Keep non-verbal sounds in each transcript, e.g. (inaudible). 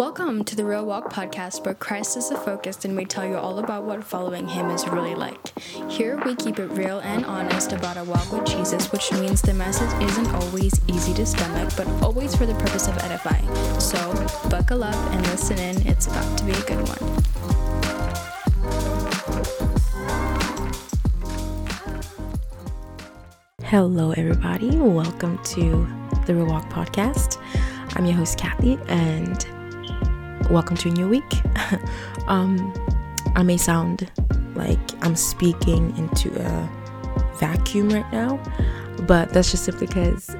Welcome to the Real Walk podcast, where Christ is the focus and we tell you all about what following Him is really like. Here we keep it real and honest about our walk with Jesus, which means the message isn't always easy to stomach, but always for the purpose of edifying. So buckle up and listen in, it's about to be a good one. Hello, everybody. Welcome to the Real Walk podcast. I'm your host, Kathy, and welcome to a new week. (laughs) um, I may sound like I'm speaking into a vacuum right now, but that's just simply because,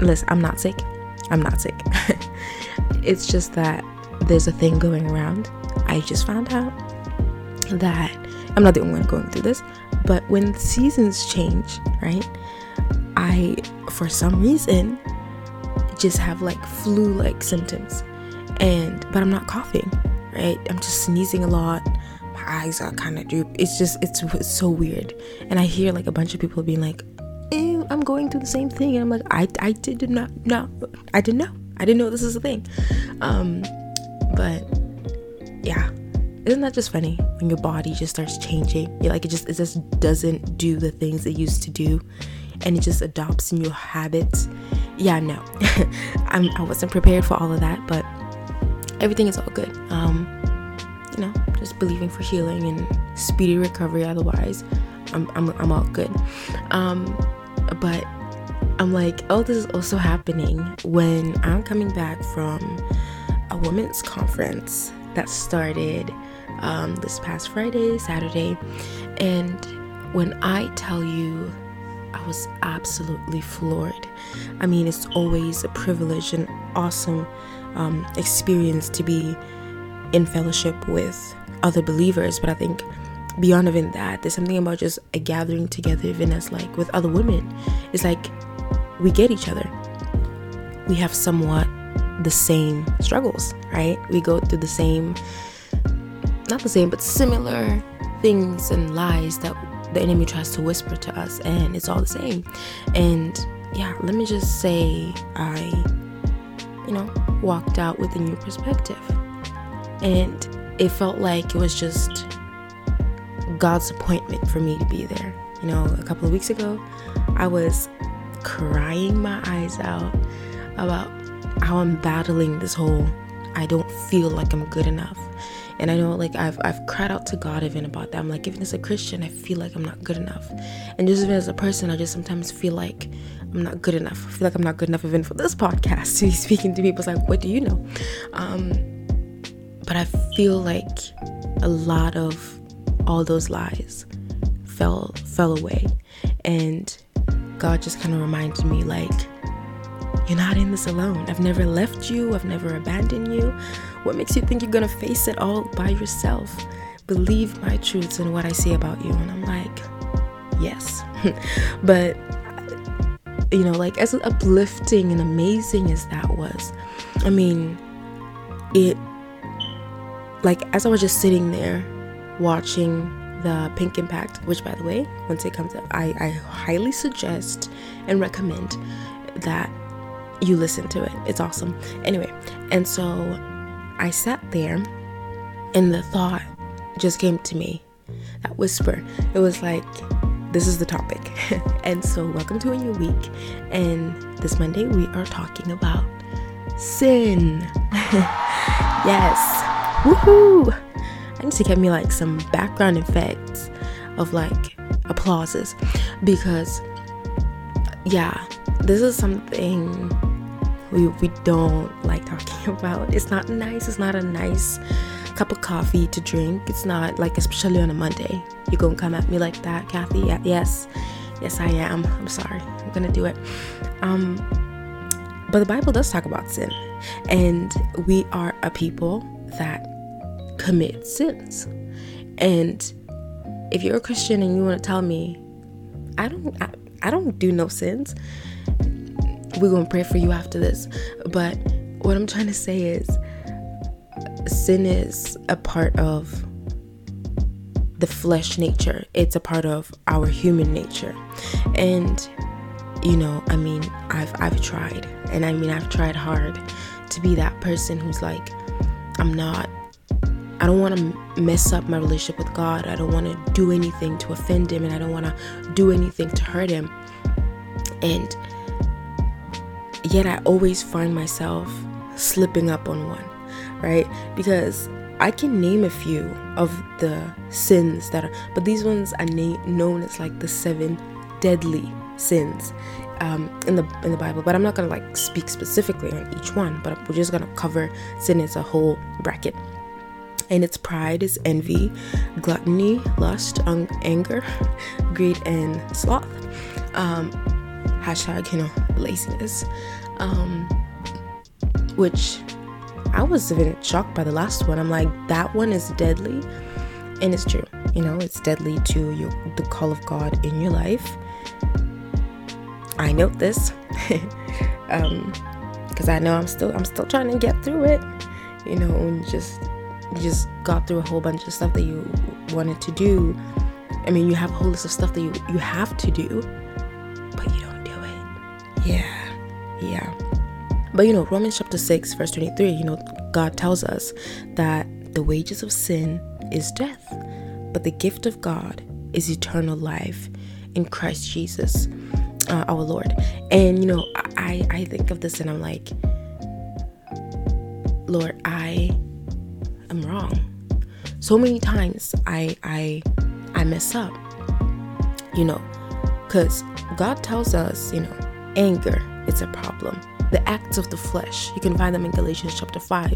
listen, I'm not sick. I'm not sick. (laughs) it's just that there's a thing going around. I just found out that I'm not the only one going through this, but when seasons change, right? I, for some reason, just have like flu like symptoms and but i'm not coughing right? I'm just sneezing a lot. My eyes are kind of droop. It's just it's, it's, so weird. And i hear like a bunch of people being like Ew, i'm going through the same thing. And i'm like i i did not know. I didn't know. I didn't know this is a thing. Um but yeah. Isn't that just funny? When your body just starts changing. You're like it just it just doesn't do the things it used to do. And it just adopts new habits. Yeah no. (laughs) I'm, i wasn't prepared for all of that but everything is all good. Um, you know, just believing for healing and speedy recovery. Otherwise, I'm I'm, I'm all good. Um, but I'm like, oh, this is also happening when I'm coming back from a women's conference that started um, this past Friday, Saturday, and when I tell you. I was absolutely floored. I mean, it's always a privilege and awesome um, experience to be in fellowship with other believers. But I think beyond even that, there's something about just a gathering together, even as like with other women. It's like we get each other. We have somewhat the same struggles, right? We go through the same, not the same, but similar things and lies that the enemy tries to whisper to us, and it's all the same. And yeah, let me just say, I you know, walked out with a new perspective. And it felt like it was just God's appointment for me to be there. You know, a couple of weeks ago, I was crying my eyes out about how I'm battling this whole I don't feel like I'm good enough. And I know like I've I've cried out to God even about that. I'm like, even as a Christian, I feel like I'm not good enough. And just even as a person, I just sometimes feel like I'm not good enough. I feel like I'm not good enough even for this podcast (laughs) to be speaking to people. It's like, what do you know? Um, but I feel like a lot of all those lies fell fell away, and God just kind of reminded me like, you're not in this alone. I've never left you. I've never abandoned you. What makes you think you're gonna face it all by yourself? Believe my truths and what I say about you. And I'm like, yes, (laughs) but you know, like as uplifting and amazing as that was, I mean, it, like, as I was just sitting there watching the Pink Impact, which by the way, once it comes up, I, I highly suggest and recommend that you listen to it. It's awesome. Anyway, and so I sat there and the thought just came to me that whisper. It was like, this is the topic. (laughs) and so, welcome to a new week. And this Monday, we are talking about sin. (laughs) yes. Woohoo! I need to get me like some background effects of like applauses because, yeah, this is something we, we don't like talking (laughs) about. It's not nice. It's not a nice cup of coffee to drink. It's not like, especially on a Monday. You gonna come at me like that, Kathy? Yeah, yes, yes, I am. I'm sorry. I'm gonna do it. Um, but the Bible does talk about sin, and we are a people that commit sins. And if you're a Christian and you want to tell me, I don't, I, I don't do no sins. We're gonna pray for you after this. But what I'm trying to say is sin is a part of the flesh nature, it's a part of our human nature. And you know, I mean, I've I've tried, and I mean, I've tried hard to be that person who's like, I'm not, I don't want to mess up my relationship with God. I don't want to do anything to offend Him and I don't want to do anything to hurt Him. And yet I always find myself slipping up on one, right? Because I can name a few of the sins that are, but these ones are na- known as like the seven deadly sins um, in the in the Bible. But I'm not gonna like speak specifically on each one. But we're just gonna cover sin as a whole bracket. And its pride is envy, gluttony, lust, un- anger, (laughs) greed, and sloth. Um, hashtag you know laziness. Um, which I was even shocked by the last one. I'm like, that one is deadly. And it's true. You know, it's deadly to your, the call of God in your life. I note this. (laughs) um, because I know I'm still I'm still trying to get through it. You know, and just just got through a whole bunch of stuff that you wanted to do. I mean, you have a whole list of stuff that you you have to do, but you don't do it. Yeah, yeah. But you know, Romans chapter 6, verse 23, you know, God tells us that the wages of sin is death, but the gift of God is eternal life in Christ Jesus, uh, our Lord. And you know, I, I think of this and I'm like, Lord, I am wrong. So many times I I I mess up. You know, because God tells us, you know, anger is a problem the acts of the flesh. You can find them in Galatians chapter 5,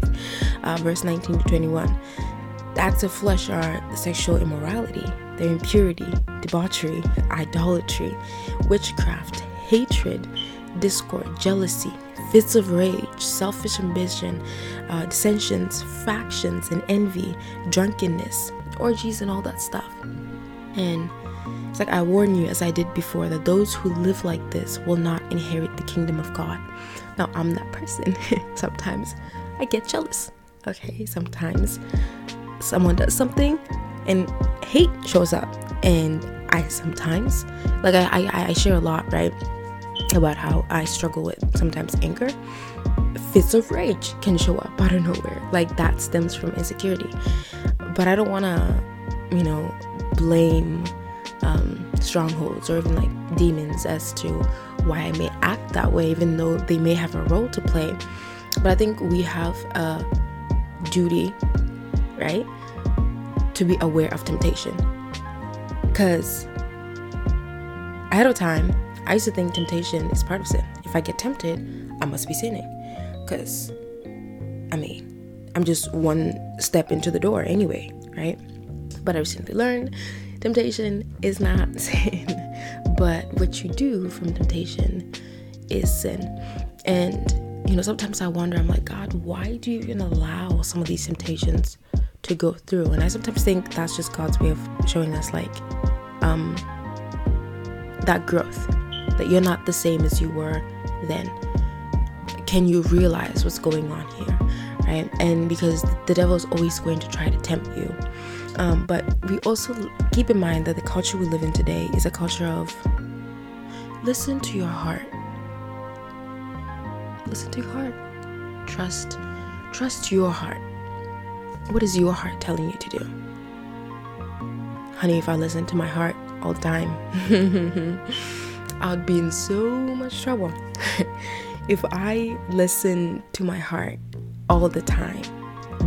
uh, verse 19 to 21. The acts of flesh are sexual immorality, their impurity, debauchery, idolatry, witchcraft, hatred, discord, jealousy, fits of rage, selfish ambition, uh, dissensions, factions, and envy, drunkenness, orgies, and all that stuff. And it's like I warn you, as I did before, that those who live like this will not inherit the kingdom of God. Now, I'm that person. (laughs) sometimes I get jealous. Okay, sometimes someone does something and hate shows up, and I sometimes, like, I, I, I share a lot, right, about how I struggle with sometimes anger. Fits of rage can show up out of nowhere. Like, that stems from insecurity. But I don't want to, you know, blame um, strongholds or even like demons as to why I may act that way, even though they may have a role to play. But I think we have a duty, right, to be aware of temptation. Because ahead of time, I used to think temptation is part of sin. If I get tempted, I must be sinning. Because, I mean, I'm just one step into the door anyway, right? But I recently learned temptation is not (laughs) sin, but what you do from temptation is sin. And, you know, sometimes I wonder, I'm like, God, why do you even allow some of these temptations to go through? And I sometimes think that's just God's way of showing us, like, um, that growth, that you're not the same as you were then. Can you realize what's going on here? Right? And because the devil is always going to try to tempt you. Um, but we also keep in mind that the culture we live in today is a culture of listen to your heart. Listen to your heart. Trust, trust your heart. What is your heart telling you to do? Honey, if I listen to my heart all the time, (laughs) I'd be in so much trouble. (laughs) if I listen to my heart all the time,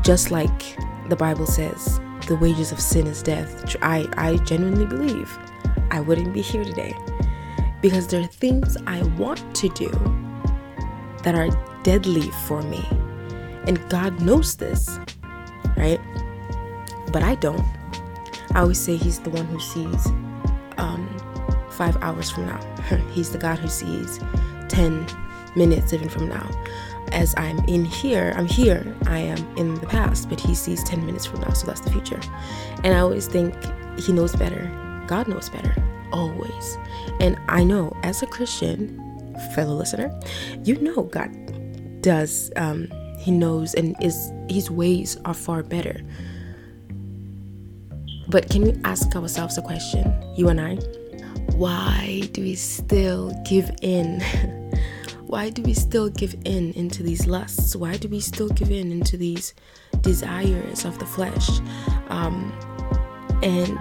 just like the Bible says, the wages of sin is death, I, I genuinely believe I wouldn't be here today. Because there are things I want to do that are deadly for me. And God knows this, right? But I don't. I always say He's the one who sees um, five hours from now. (laughs) he's the God who sees 10 minutes even from now as I'm in here, I'm here, I am in the past, but he sees 10 minutes from now, so that's the future. And I always think he knows better. God knows better, always. And I know as a Christian, fellow listener, you know God does, um, he knows, and is his ways are far better. But can we ask ourselves a question, you and I? Why do we still give in (laughs) why do we still give in into these lusts? Why do we still give in into these desires of the flesh? Um, and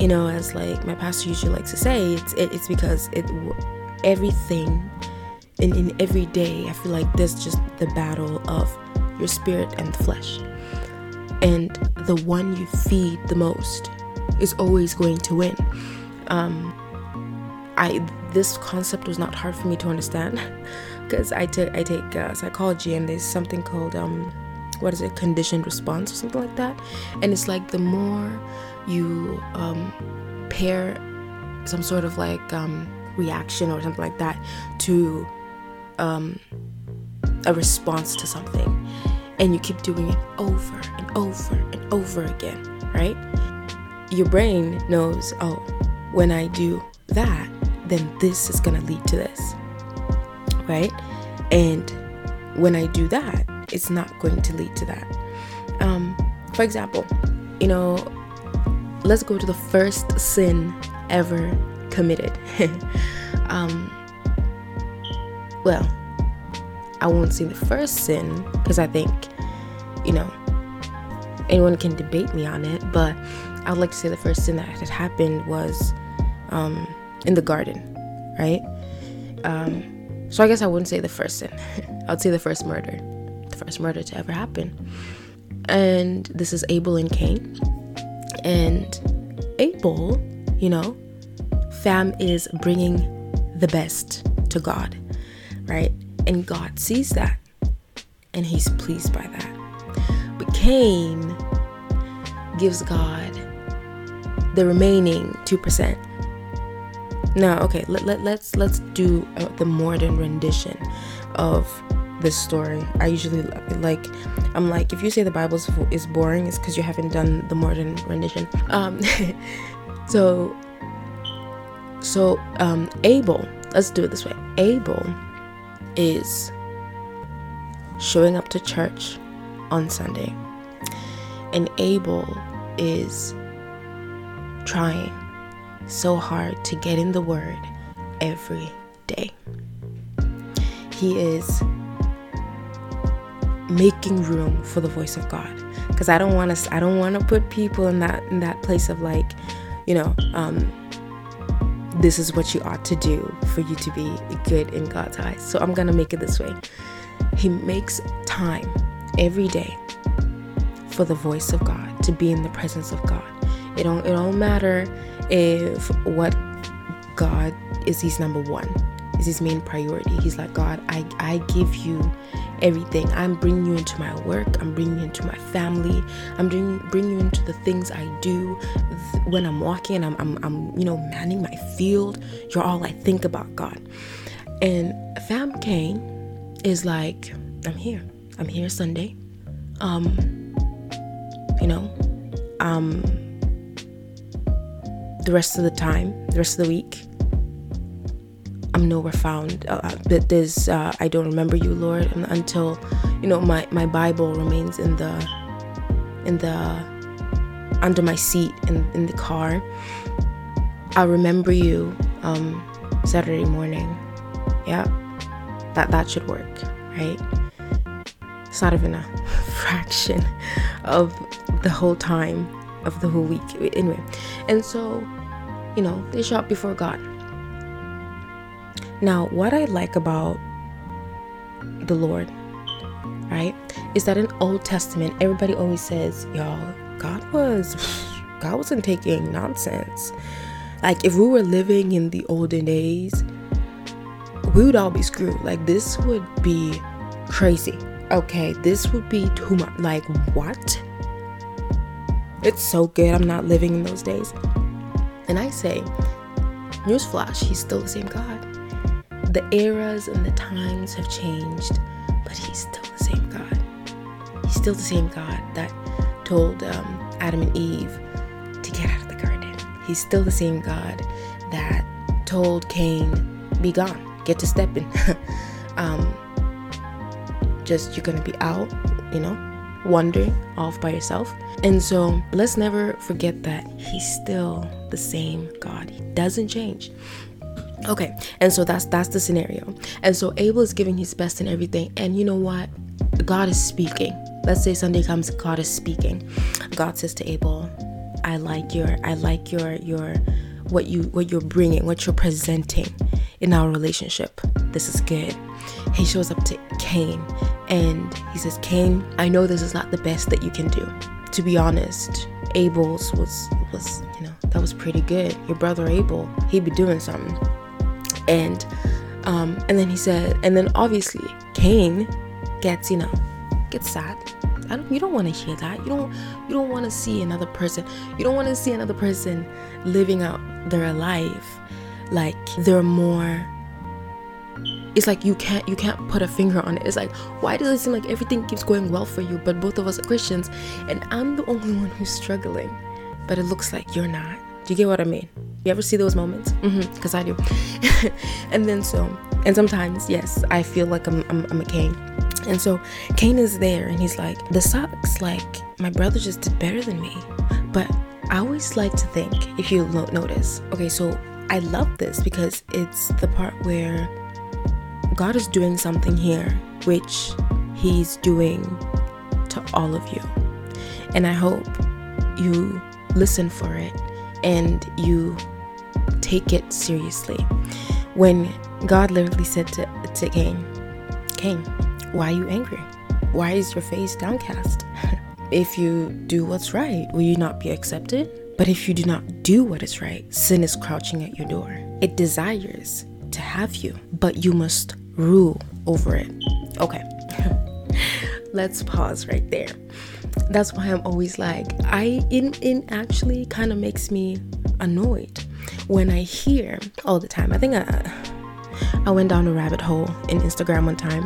you know, as like my pastor usually likes to say, it's it, it's because it everything in in every day. I feel like there's just the battle of your spirit and the flesh, and the one you feed the most is always going to win. Um, I this concept was not hard for me to understand (laughs) because I take I take uh, psychology and there's something called um what is it conditioned response or something like that. And it's like the more you um, pair some sort of like um, reaction or something like that to um, a response to something and you keep doing it over and over and over again right? Your brain knows oh when i do that then this is going to lead to this. Right? And when I do that, it's not going to lead to that. Um, for example, you know, let's go to the first sin ever committed. (laughs) um, well, I won't say the first sin because I think, you know, anyone can debate me on it, but I would like to say the first sin that had happened was um, in the garden, right? Um, so I guess I wouldn't say the first sin. (laughs) I'd say the first murder, the first murder to ever happen. And this is Abel and Cain. And Abel, you know, fam is bringing the best to God, right? And God sees that and he's pleased by that. But Cain gives God the remaining 2%. Now, okay, let, let, let's let's do uh, the modern rendition of this story. I usually like I'm like if you say the Bible is boring, it's because you haven't done the modern rendition. Um, (laughs) so so um, Abel, let's do it this way. Abel is showing up to church on Sunday, and Abel is trying so hard to get in the Word every day. He is making room for the voice of God because I don't want to I don't want to put people in that in that place of like you know um this is what you ought to do for you to be good in God's eyes. So I'm to make it this way. He makes time every day for the voice of God, to be in the presence of God. It don't it don't matter if what God is his number one, is his main priority. He's like, God, I, I give you everything. I'm bringing you into my work. I'm bringing you into my family. I'm bringing, bringing you into the things I do when I'm walking. I'm, I'm, I'm, you know, manning my field. You're all I think about, God. And Fam Cain is like, I'm here. I'm here Sunday. Um, you know, um, the rest of the time, the rest of the week, I'm nowhere found. Uh, uh there's, uh, I don't remember you, Lord, until, you know, my, my Bible remains in the, in the, under my seat in, in the car. I'll remember you um, Saturday morning. Yeah, that that should work, right? It's not even a (laughs) fraction of the whole time of the whole week. Anyway, and so, you know, they show up before God. Now, what I like about the Lord, right, is that in Old Testament, everybody always says, y'all, God was, God wasn't taking nonsense. Like, if we were living in the olden days, we would all be screwed. Like, this would be crazy. Okay, this would be too much. Like, what? It's so good I'm not living in those days. And I say, newsflash, he's still the same God. The eras and the times have changed, but he's still the same God. He's still the same God that told um, Adam and Eve to get out of the garden. He's still the same God that told Cain, be gone, get to stepping. (laughs) um, just you're gonna be out, you know, wandering off by yourself. And so let's never forget that He's still the same God. He doesn't change. Okay, and so that's that's the scenario. And so Abel is giving his best in everything. And you know what? God is speaking. Let's say Sunday comes, God is speaking. God says to Abel, "I like your, I like your, your, what you, what you're bringing, what you're presenting in our relationship. This is good." He shows up to Cain, and he says, "Cain, I know this is not the best that you can do. To be honest, Abel's was was, you know, that was pretty good. Your brother Abel, he'd be doing something." and um, and then he said, and then obviously Cain gets, you know, gets sad. I don't, you don't want to hear that. You don't, you don't want to see another person. You don't want to see another person living out their life like they're more. It's like you can't, you can't put a finger on it. It's like, why does it seem like everything keeps going well for you, but both of us are Christians, and I'm the only one who's struggling, but it looks like you're not. Do you get what I mean? You ever see those moments? Because mm-hmm, I do. (laughs) and then so, and sometimes, yes, I feel like I'm, I'm, I'm a Cain. And so Cain is there and he's like, this sucks. Like, my brother just did better than me. But I always like to think, if you notice, okay, so I love this because it's the part where God is doing something here, which He's doing to all of you. And I hope you listen for it and you take it seriously. When God literally said to, to Cain, Cain, why are you angry? Why is your face downcast? (laughs) if you do what's right, will you not be accepted? But if you do not do what is right, sin is crouching at your door. It desires to have you, but you must rule over it. Okay, (laughs) let's pause right there. That's why I'm always like, I, it, it actually kind of makes me annoyed when I hear all the time. I think I, I went down a rabbit hole in Instagram one time,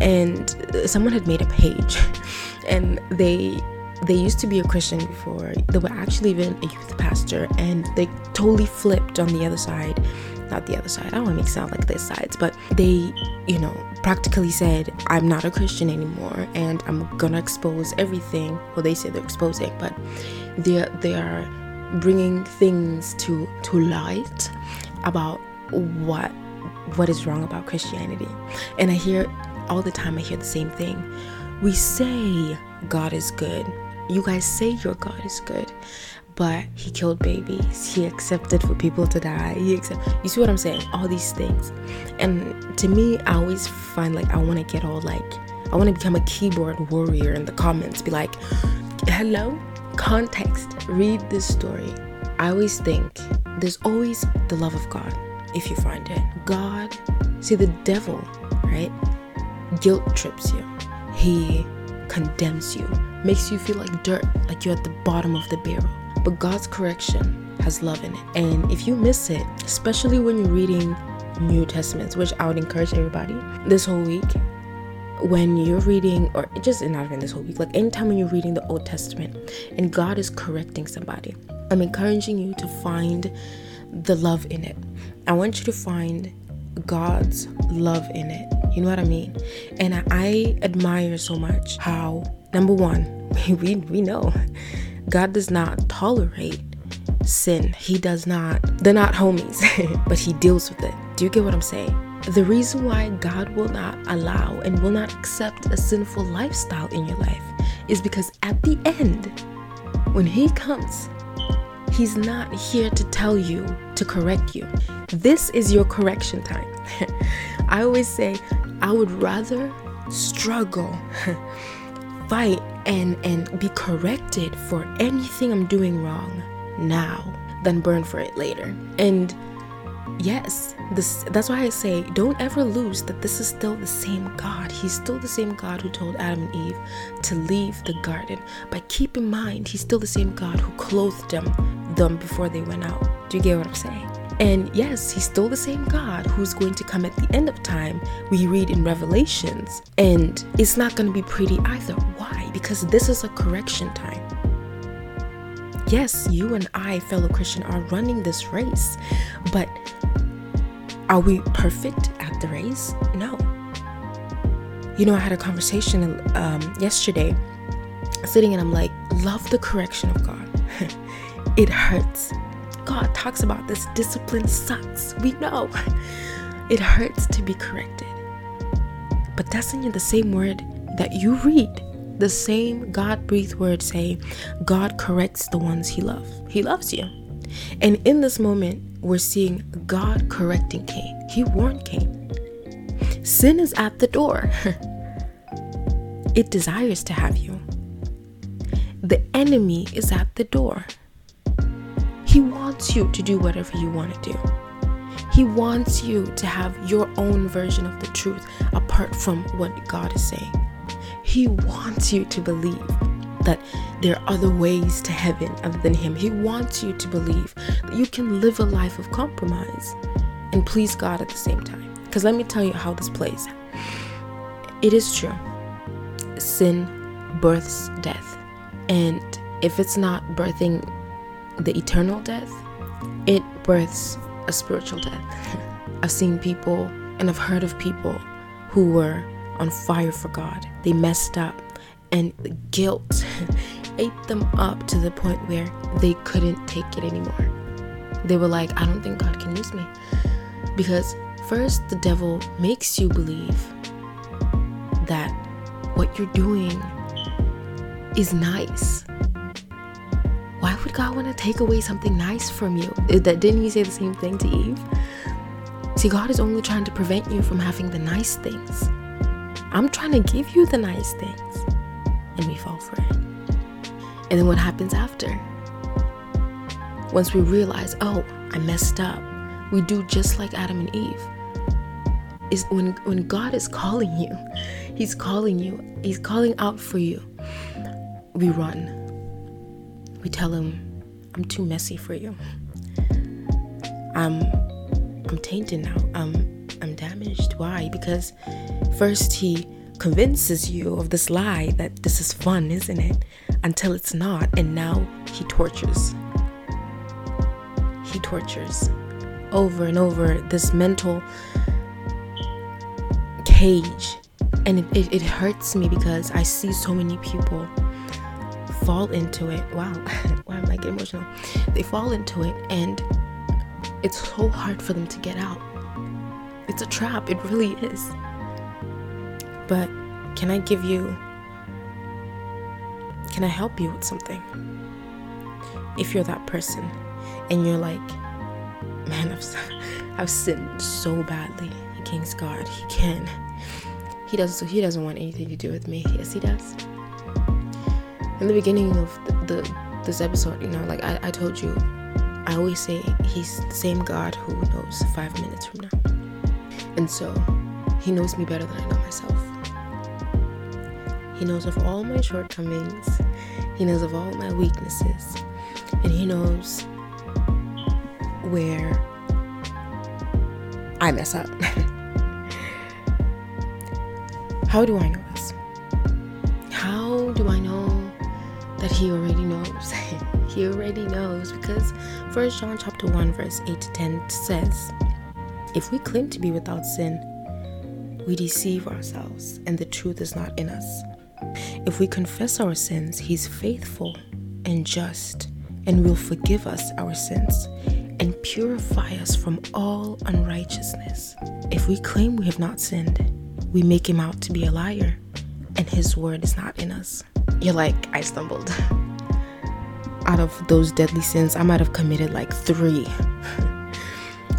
and someone had made a page, (laughs) and they they used to be a Christian before. They were actually even a youth pastor, and they totally flipped on the other side. Not the other side. I don't want to make sound like this sides, but they, you know, practically said, "I'm not a Christian anymore, and I'm gonna expose everything." Well, they say they're exposing, but they they are bringing things to to light about what what is wrong about Christianity. And I hear all the time I hear the same thing. We say God is good. You guys say your God is good, but he killed babies. He accepted for people to die. He accept You see what I'm saying? All these things. And to me, I always find like I want to get all like I want to become a keyboard warrior in the comments. Be like, "Hello, context, read this story. I always think there's always the love of God if you find it. God, see, the devil, right? Guilt trips you, he condemns you, makes you feel like dirt, like you're at the bottom of the barrel. But God's correction has love in it. And if you miss it, especially when you're reading New Testaments, which I would encourage everybody this whole week, when you're reading, or just not even this whole week, like anytime when you're reading the Old Testament and God is correcting somebody, I'm encouraging you to find the love in it. I want you to find God's love in it. You know what I mean? And I, I admire so much how, number one, (laughs) we, we know God does not tolerate sin. He does not, they're not homies, (laughs) but He deals with it. Do you get what I'm saying? The reason why God will not allow and will not accept a sinful lifestyle in your life is because at the end, when He comes, He's not here to tell you to correct you. This is your correction time. (laughs) I always say, I would rather struggle, (laughs) fight, and, and be corrected for anything I'm doing wrong now than burn for it later. And yes this that's why i say don't ever lose that this is still the same god. He's still the same god who told adam and eve to leave the garden. But keep in mind he's still the same god who clothed them them before they went out. Do you get what i'm saying and yes, he's still the same God who's going to come at the end of time. We read in Revelations, and it's not going to be pretty either. Why? Because this is a correction time yes, you and I, fellow Christian, are running this race, but are we perfect at the race? No. You know, I had a conversation um, yesterday, sitting and I'm like, love the correction of God. (laughs) it hurts. God talks about this discipline sucks. We know. It hurts to be corrected. But doesn't the same word that you read, the same God breathed word say, God corrects the ones he loves. He loves you. And in this moment, we're seeing God correcting Cain. He warned Cain. Sin is at the door. (laughs) it desires to have you. The enemy is at the door. He wants you to do whatever you want to do. He wants you to have your own version of the truth apart from what God is saying. He wants you to believe that there are other ways to heaven other than Him. He wants you to believe that you can live a life of compromise and please God at the same time. Because let me tell you how this plays. It is true. Sin births death. And if it's not birthing the eternal death, it births a spiritual death. (laughs) I've seen people and I've heard of people who were on fire for God. They messed up and the guilt (laughs) ate them up to the point where they couldn't take it anymore. They were like, I don't think God can use me. Because first, the devil makes you believe that what you're doing is nice God want to take away something nice from you? That didn't he say the same thing to Eve? See, God is only trying to prevent you from having the nice things. I'm trying to give you the nice things. And we fall for it. And then what happens after? Once we realize, oh, I messed up, we do just like Adam and Eve. Is when when God is calling you, (laughs) He's calling you, He's calling out for you. We run we tell him, I'm too messy for you. I'm I'm tainted now. I'm I'm damaged. Why? Because first he convinces you of this lie that this is fun, isn't it? Until it's not, and now he tortures. He tortures over and over this mental cage. And it, it, it hurts me because I see so many people fall into it. Wow, why am I getting emotional? They fall into it and it's so hard for them to get out. It's a trap, it really is. But can I give you, can I help you with something? If you're that person and you're like, man, I've, (laughs) I've sinned so badly against God, He can. He doesn't. He doesn't want anything to do with me. Yes, he does in the beginning of the, the this episode, you know, like I, I told you, I always say he's the same God who knows five minutes from now. And so he knows me better than I know myself. He knows of all my shortcomings, he knows of all my weaknesses, and he knows where I mess up. (laughs) How do I know this? That he already knows. (laughs) he already knows because First John chapter 1 verse 8 to 10 says, "If we claim to be without sin, we deceive ourselves and the truth is not in us. If we confess our sins, he's faithful and just and will forgive us our sins and purify us from all unrighteousness. If we claim we have not sinned, we make him out to be a liar and his word is not in us." You're like, I stumbled. Out of those deadly sins, I might have committed like three.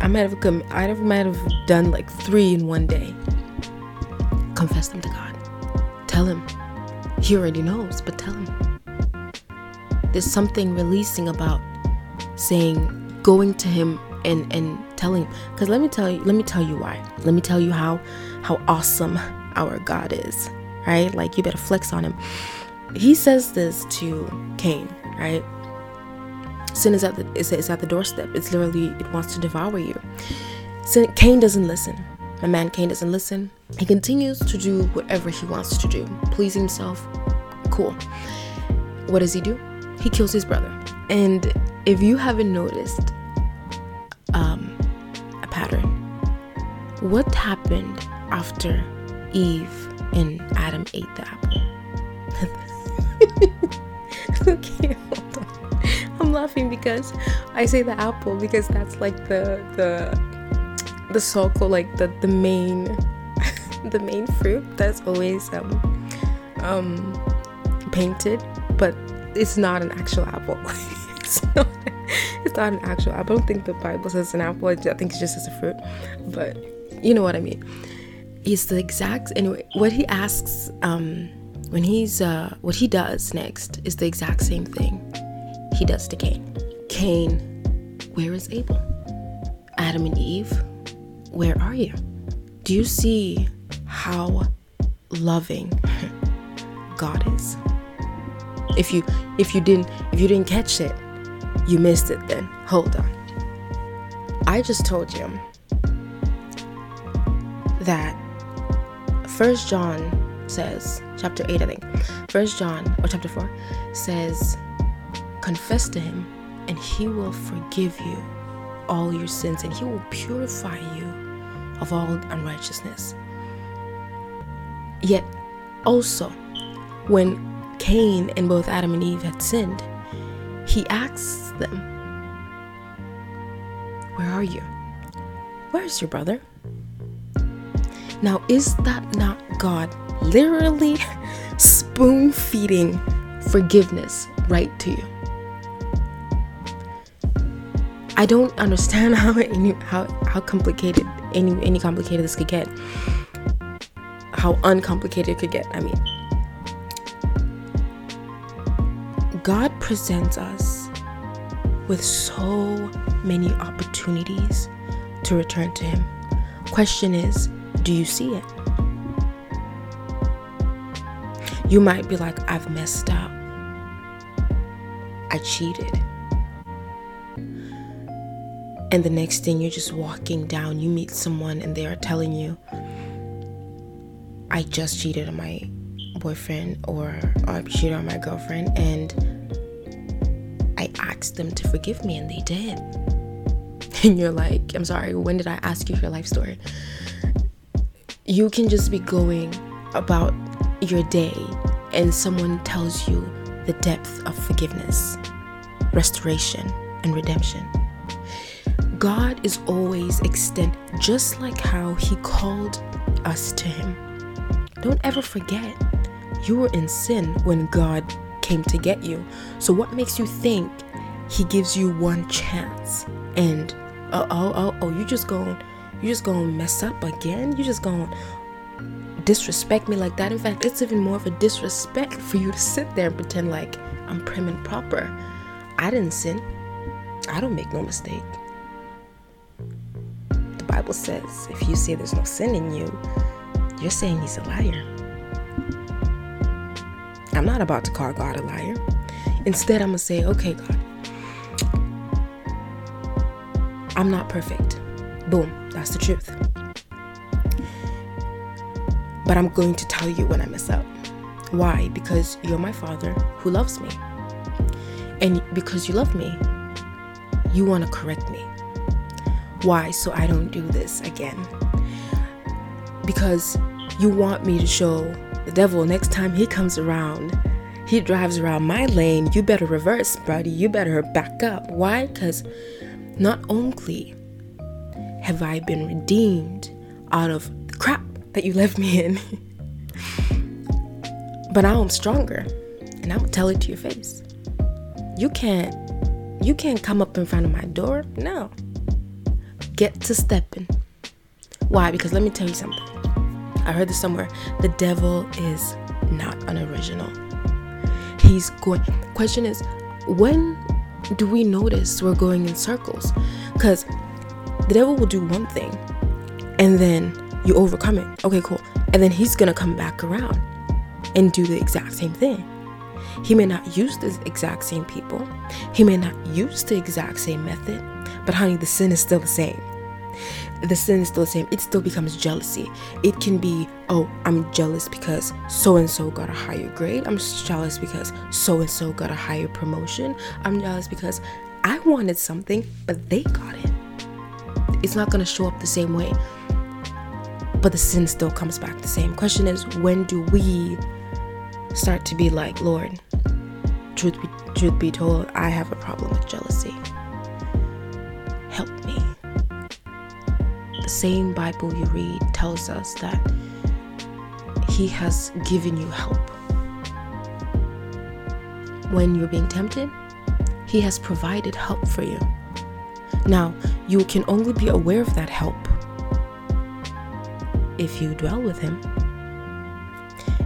I might have com- I might have done like three in one day. Confess them to God. Tell Him. He already knows, but tell Him. There's something releasing about saying, going to Him and and telling. Because let me tell you, let me tell you why. Let me tell you how how awesome our God is. Right? Like you better flex on Him he says this to Cain, right? Sin is at the is, is at the doorstep. It's literally it wants to devour you. Sin, Cain doesn't listen. My man Cain doesn't listen. He continues to do whatever he wants to do, please himself. Cool. What does he do? He kills his brother. And if you haven't noticed um, a pattern, what happened after Eve and Adam ate the apple? (laughs) okay, hold on. I'm laughing because I say the apple because that's like the the the sulco, like the the main (laughs) the main fruit that's always um um painted, but it's not an actual apple. (laughs) it's not it's not an actual apple. I don't think the Bible says an apple. I think it's just as a fruit, but you know what I mean. He's the exact anyway. What he asks um when he's uh what he does next is the exact same thing he does to Cain. Cain, where is Abel? Adam and Eve, where are you? Do you see how loving (laughs) God is? If you if you didn't if you didn't catch it, you missed it then. Hold on. I just told you that First John says, chapter 8 I think. First John or chapter 4 says confess to him and he will forgive you all your sins and he will purify you of all unrighteousness. Yet, also, when Cain and both Adam and Eve had sinned, he asks them, Where are you? Where's your brother? Now, is that not God literally spoon feeding forgiveness right to you? I don't understand (laughs) how any how how complicated any any complicated this could get. How uncomplicated it could get. I mean, God presents us with so many opportunities to return to Him. Question is, do you see it? You might be like, I've messed up. I cheated. And the next thing you're just walking down, you meet someone and they are telling you, I just cheated on my boyfriend or, I cheated on my girlfriend and I asked them to forgive me and they did. (laughs) And you're like, I'm sorry, when did I ask you for your life story? You can just be going about your day and someone tells you the depth of forgiveness, restoration, and redemption. God is always extend just like how he called us to him. Don't ever forget you were in sin when God came to get you. So what makes you think he gives you one chance and oh oh oh, oh you just going you just going to mess up again? You just going disrespect me like that? In fact, it's even more of a disrespect for you to sit there and pretend like I'm prim and proper. I didn't sin. I don't make no mistake. The Bible says if you say there's no sin in you, you're saying he's a liar. I'm not about to call God a liar. Instead, I'm going to say, okay, God, I'm not perfect. Boom, that's the truth. But I'm going to tell you when I mess up. Why? Because you're my father who loves me. And because you love me, you want to correct me. Why? So I don't do this again. Because you want me to show the devil next time he comes around, he drives around my lane, you better reverse, buddy. You better back up. Why? Because not only have I been redeemed out of the crap that you left me in, but now I'm stronger and I'm gonna tell it to your face. You can't you can't come up in front of my door. No get to stepping. Why? Because let me tell you something. I heard this somewhere. The devil is not an original. He's going. Question is, when do we notice we're going in circles? Because the devil will do one thing, and then you overcome it. Okay, cool. And then he's gonna come back around and do the exact same thing. He may not use the exact same people. He may not use the exact same method. But honey, the sin is still the same. The sin is still the same. It still becomes jealousy. It can be, oh, I'm jealous because so and so got a higher grade. I'm jealous because so and so got a higher promotion. I'm jealous because I wanted something, but they got it. It's not going to show up the same way. But the sin still comes back the same. Question is, when do we start to be like, Lord, truth be, truth be told, I have a problem with jealousy. Help me. The same Bible you read tells us that He has given you help. When you're being tempted, He has provided help for you. Now, you can only be aware of that help if you dwell with Him,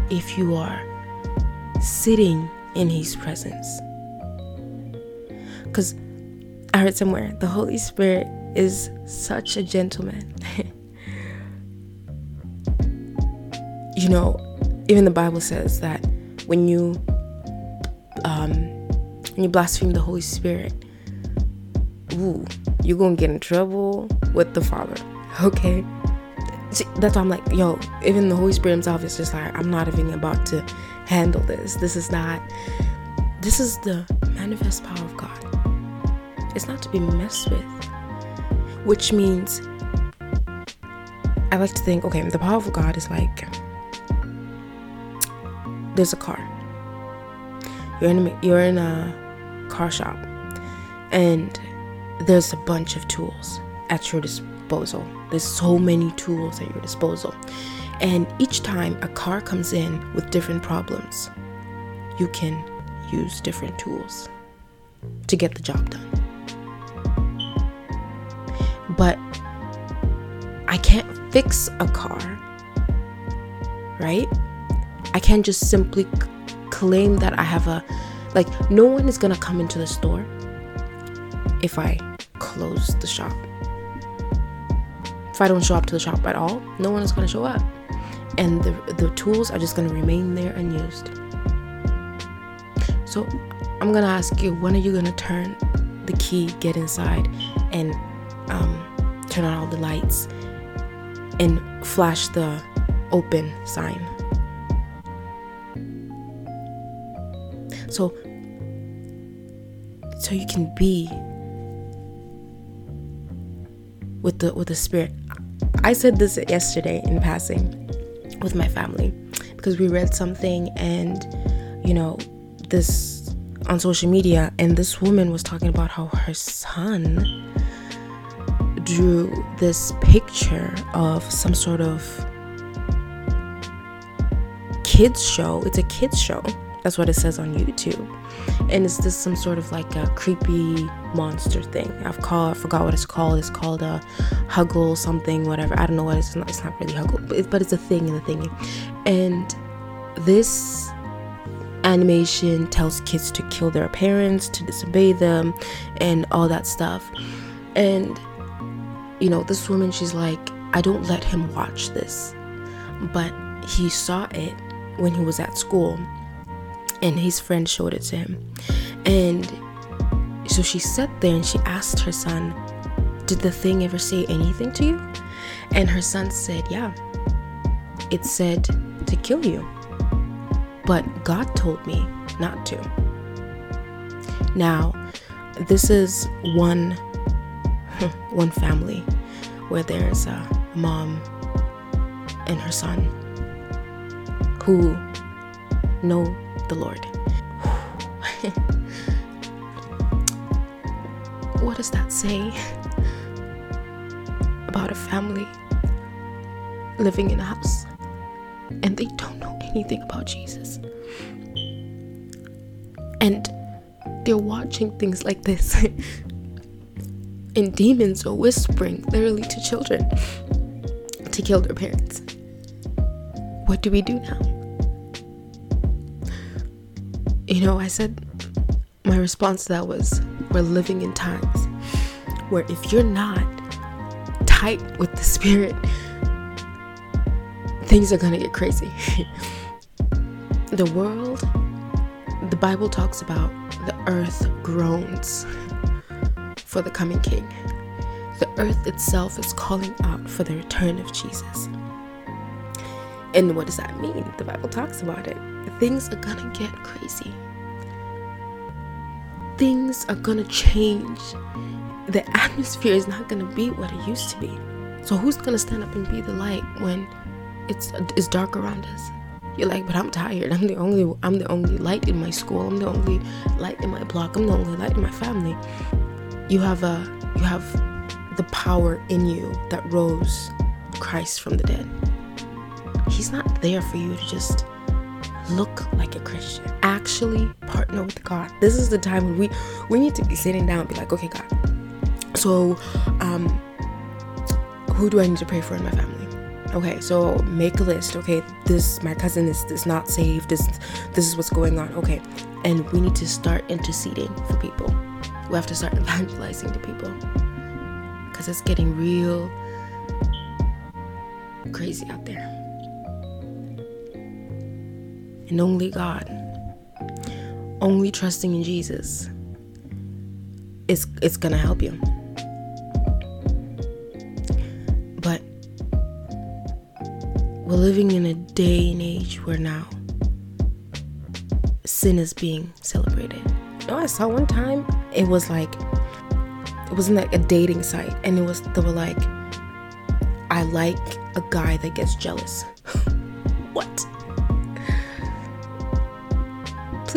if you are sitting in His presence. Because I heard somewhere the Holy Spirit is such a gentleman. (laughs) you know, even the Bible says that when you um, when you blaspheme the Holy Spirit, ooh, you're gonna get in trouble with the Father. (laughs) Okay. See, that's why I'm like, yo, even the Holy Spirit Himself is just like, I'm not even about to handle this. This is not, this is the manifest power of God. It's not to be messed with. Which means, I like to think, okay, the power of God is like, there's a car. You're in a, you're in a car shop, and there's a bunch of tools at your disposal. There's so many tools at your disposal. And each time a car comes in with different problems, you can use different tools to get the job done. But I can't fix a car, right? I can't just simply c- claim that I have a, like, no one is gonna come into the store if I close the shop. If I don't show up to the shop at all, no one is going to show up. And the, the tools are just going to remain there unused. So I'm going to ask you when are you going to turn the key, get inside, and um, turn on all the lights and flash the open sign? So, so you can be with the with the spirit. I said this yesterday in passing with my family because we read something and you know this on social media and this woman was talking about how her son drew this picture of some sort of kids show. It's a kids show. That's what it says on YouTube. And it's this some sort of like a creepy monster thing. I've called, I forgot what it's called. It's called a Huggle something, whatever. I don't know what it's not. It's not really Huggle, but, it, but it's a thing in the thingy. And this animation tells kids to kill their parents, to disobey them, and all that stuff. And you know, this woman, she's like, I don't let him watch this, but he saw it when he was at school and his friend showed it to him. And so she sat there and she asked her son, Did the thing ever say anything to you? And her son said, Yeah. It said to kill you. But God told me not to. Now, this is one (laughs) one family where there's a mom and her son who know the Lord. what does that say about a family living in a house and they don't know anything about Jesus? And they're watching things like this. (laughs) and demons are whispering literally to children to kill their parents. What do we do now? Know, I said my response to that was we're living in times where if you're not tight with the spirit, things are gonna get crazy. (laughs) the world, the Bible talks about the earth groans for the coming king. The earth itself is calling out for the return of Jesus. And what does that mean? The Bible talks about it. Things are gonna get crazy. Things are gonna change. The atmosphere is not gonna be what it used to be. So who's gonna stand up and be the light when it's it's dark around us? You're like, but I'm tired. I'm the only I'm the only light in my school. I'm the only light in my block. I'm the only light in my family. You have a you have the power in you that rose Christ from the dead. He's not there for you to just look like a Christian. Actually partner with God. This is the time when we we need to be sitting down and be like, okay, God. So um who do I need to pray for in my family? Okay, so make a list. Okay, this my cousin is is not saved. This this is what's going on. Okay, and we need to start interceding for people. We have to start (laughs) evangelizing to people because it's getting real crazy out there. And only God, only trusting in Jesus, is it's gonna help you. But we're living in a day and age where now sin is being celebrated. You know, I saw one time it was like it wasn't like a dating site, and it was they were like, I like a guy that gets jealous. (laughs) what?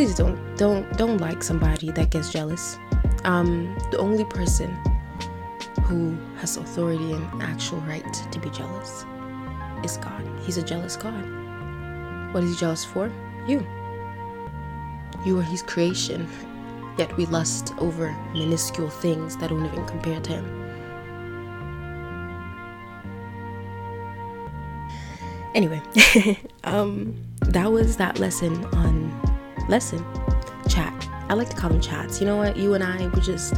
Please don't don't don't like somebody that gets jealous. Um, the only person who has authority and actual right to be jealous is God. He's a jealous God. What is he jealous for? You. You are his creation, (laughs) yet we lust over minuscule things that don't even compare to him. Anyway, (laughs) um, that was that lesson on lesson chat. I like to call them chats. You know what? You and I, we're just,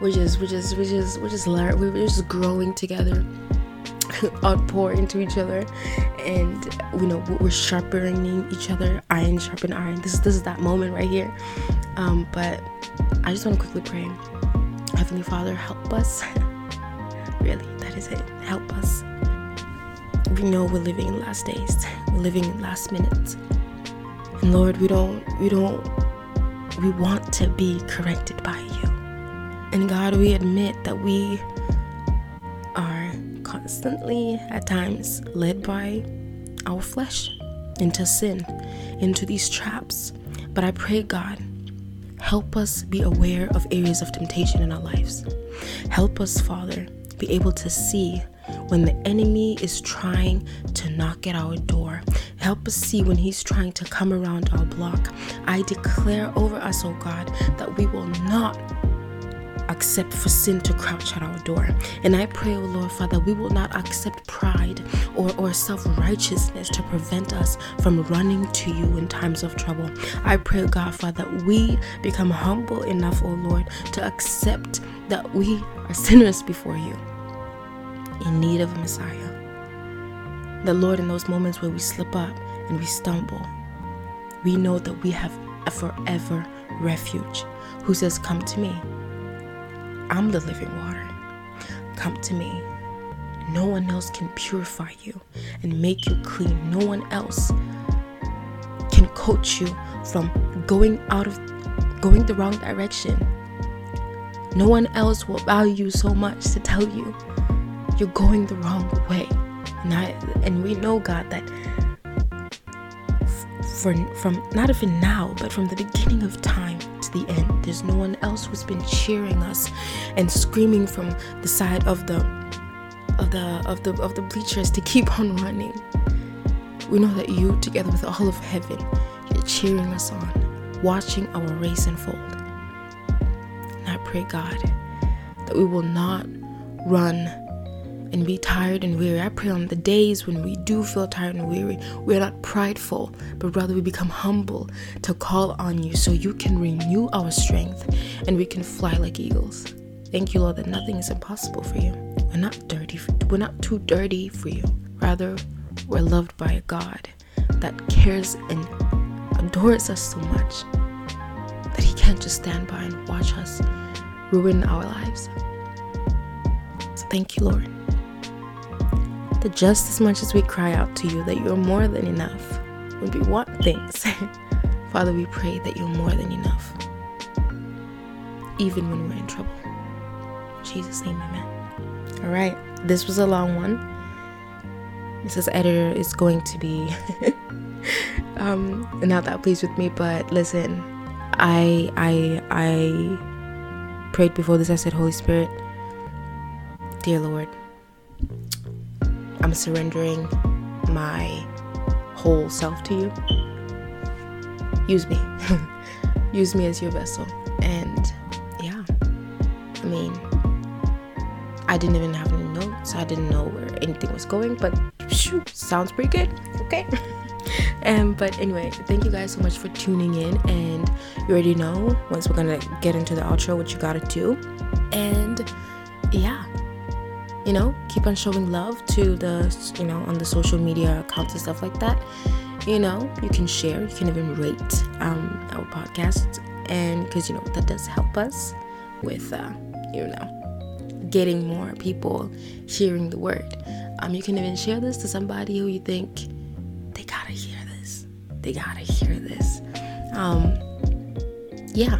we're just, we're just, we're just, we're just learn. We're just growing together, (laughs) outpour into each other, and you know we're sharpening each other. Iron sharpen iron. This is this is that moment right here. Um, but I just want to quickly pray. Heavenly Father, help us. (laughs) really, that is it. Help us we know we're living in last days. We're living in last minutes. And Lord, we don't we don't we want to be corrected by you. And God, we admit that we are constantly at times led by our flesh into sin, into these traps. But I pray, God, help us be aware of areas of temptation in our lives. Help us, Father, be able to see when the enemy is trying to knock at our door. Help us see when he's trying to come around our block. I declare over us, oh God, that we will not accept for sin to crouch at our door. And I pray, oh Lord Father, we will not accept pride or, or self righteousness to prevent us from running to you in times of trouble. I pray, God, Father, that we become humble enough, oh Lord, to accept that we are sinners before you in need of a Messiah. The Lord, in those moments where we slip up and we stumble, we know that we have a forever refuge who says, Come to me. I'm the living water. Come to me. No one else can purify you and make you clean. No one else can coach you from going out of going the wrong direction. No one else will value you so much to tell you you're going the wrong way. And, I, and we know, God, that for, from not even now, but from the beginning of time to the end, there's no one else who's been cheering us and screaming from the side of the of the of the of the bleachers to keep on running. We know that you, together with all of heaven, you're cheering us on, watching our race unfold. And I pray, God, that we will not run and be tired and weary. I pray on the days when we do feel tired and weary, we are not prideful, but rather we become humble to call on you so you can renew our strength and we can fly like eagles. Thank you, Lord, that nothing is impossible for you. We're not dirty. we're not too dirty for you. Rather, we're loved by a God that cares and adores us so much that He can't just stand by and watch us ruin our lives. So thank you, Lord that just as much as we cry out to you that you're more than enough when we want things, (laughs) Father, we pray that you're more than enough, even when we're in trouble. In Jesus' name, amen. All right, this was a long one. This editor is going to be (laughs) um, not that pleased with me, but listen, I I I prayed before this. I said, Holy Spirit, dear Lord, I'm surrendering my whole self to you. Use me. (laughs) Use me as your vessel. And yeah, I mean, I didn't even have any notes. I didn't know where anything was going, but shoot, sounds pretty good. Okay. (laughs) um, but anyway, thank you guys so much for tuning in. And you already know once we're gonna get into the outro what you gotta do. And you know, keep on showing love to the, you know, on the social media accounts and stuff like that. You know, you can share, you can even rate um, our podcast, and because you know that does help us with, uh, you know, getting more people hearing the word. Um, you can even share this to somebody who you think they gotta hear this. They gotta hear this. Um, yeah.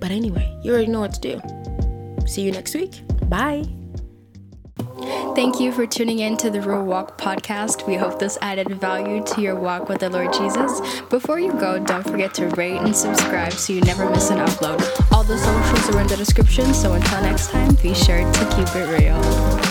But anyway, you already know what to do. See you next week. Bye. Thank you for tuning in to the Real Walk podcast. We hope this added value to your walk with the Lord Jesus. Before you go, don't forget to rate and subscribe so you never miss an upload. All the socials are in the description, so until next time, be sure to keep it real.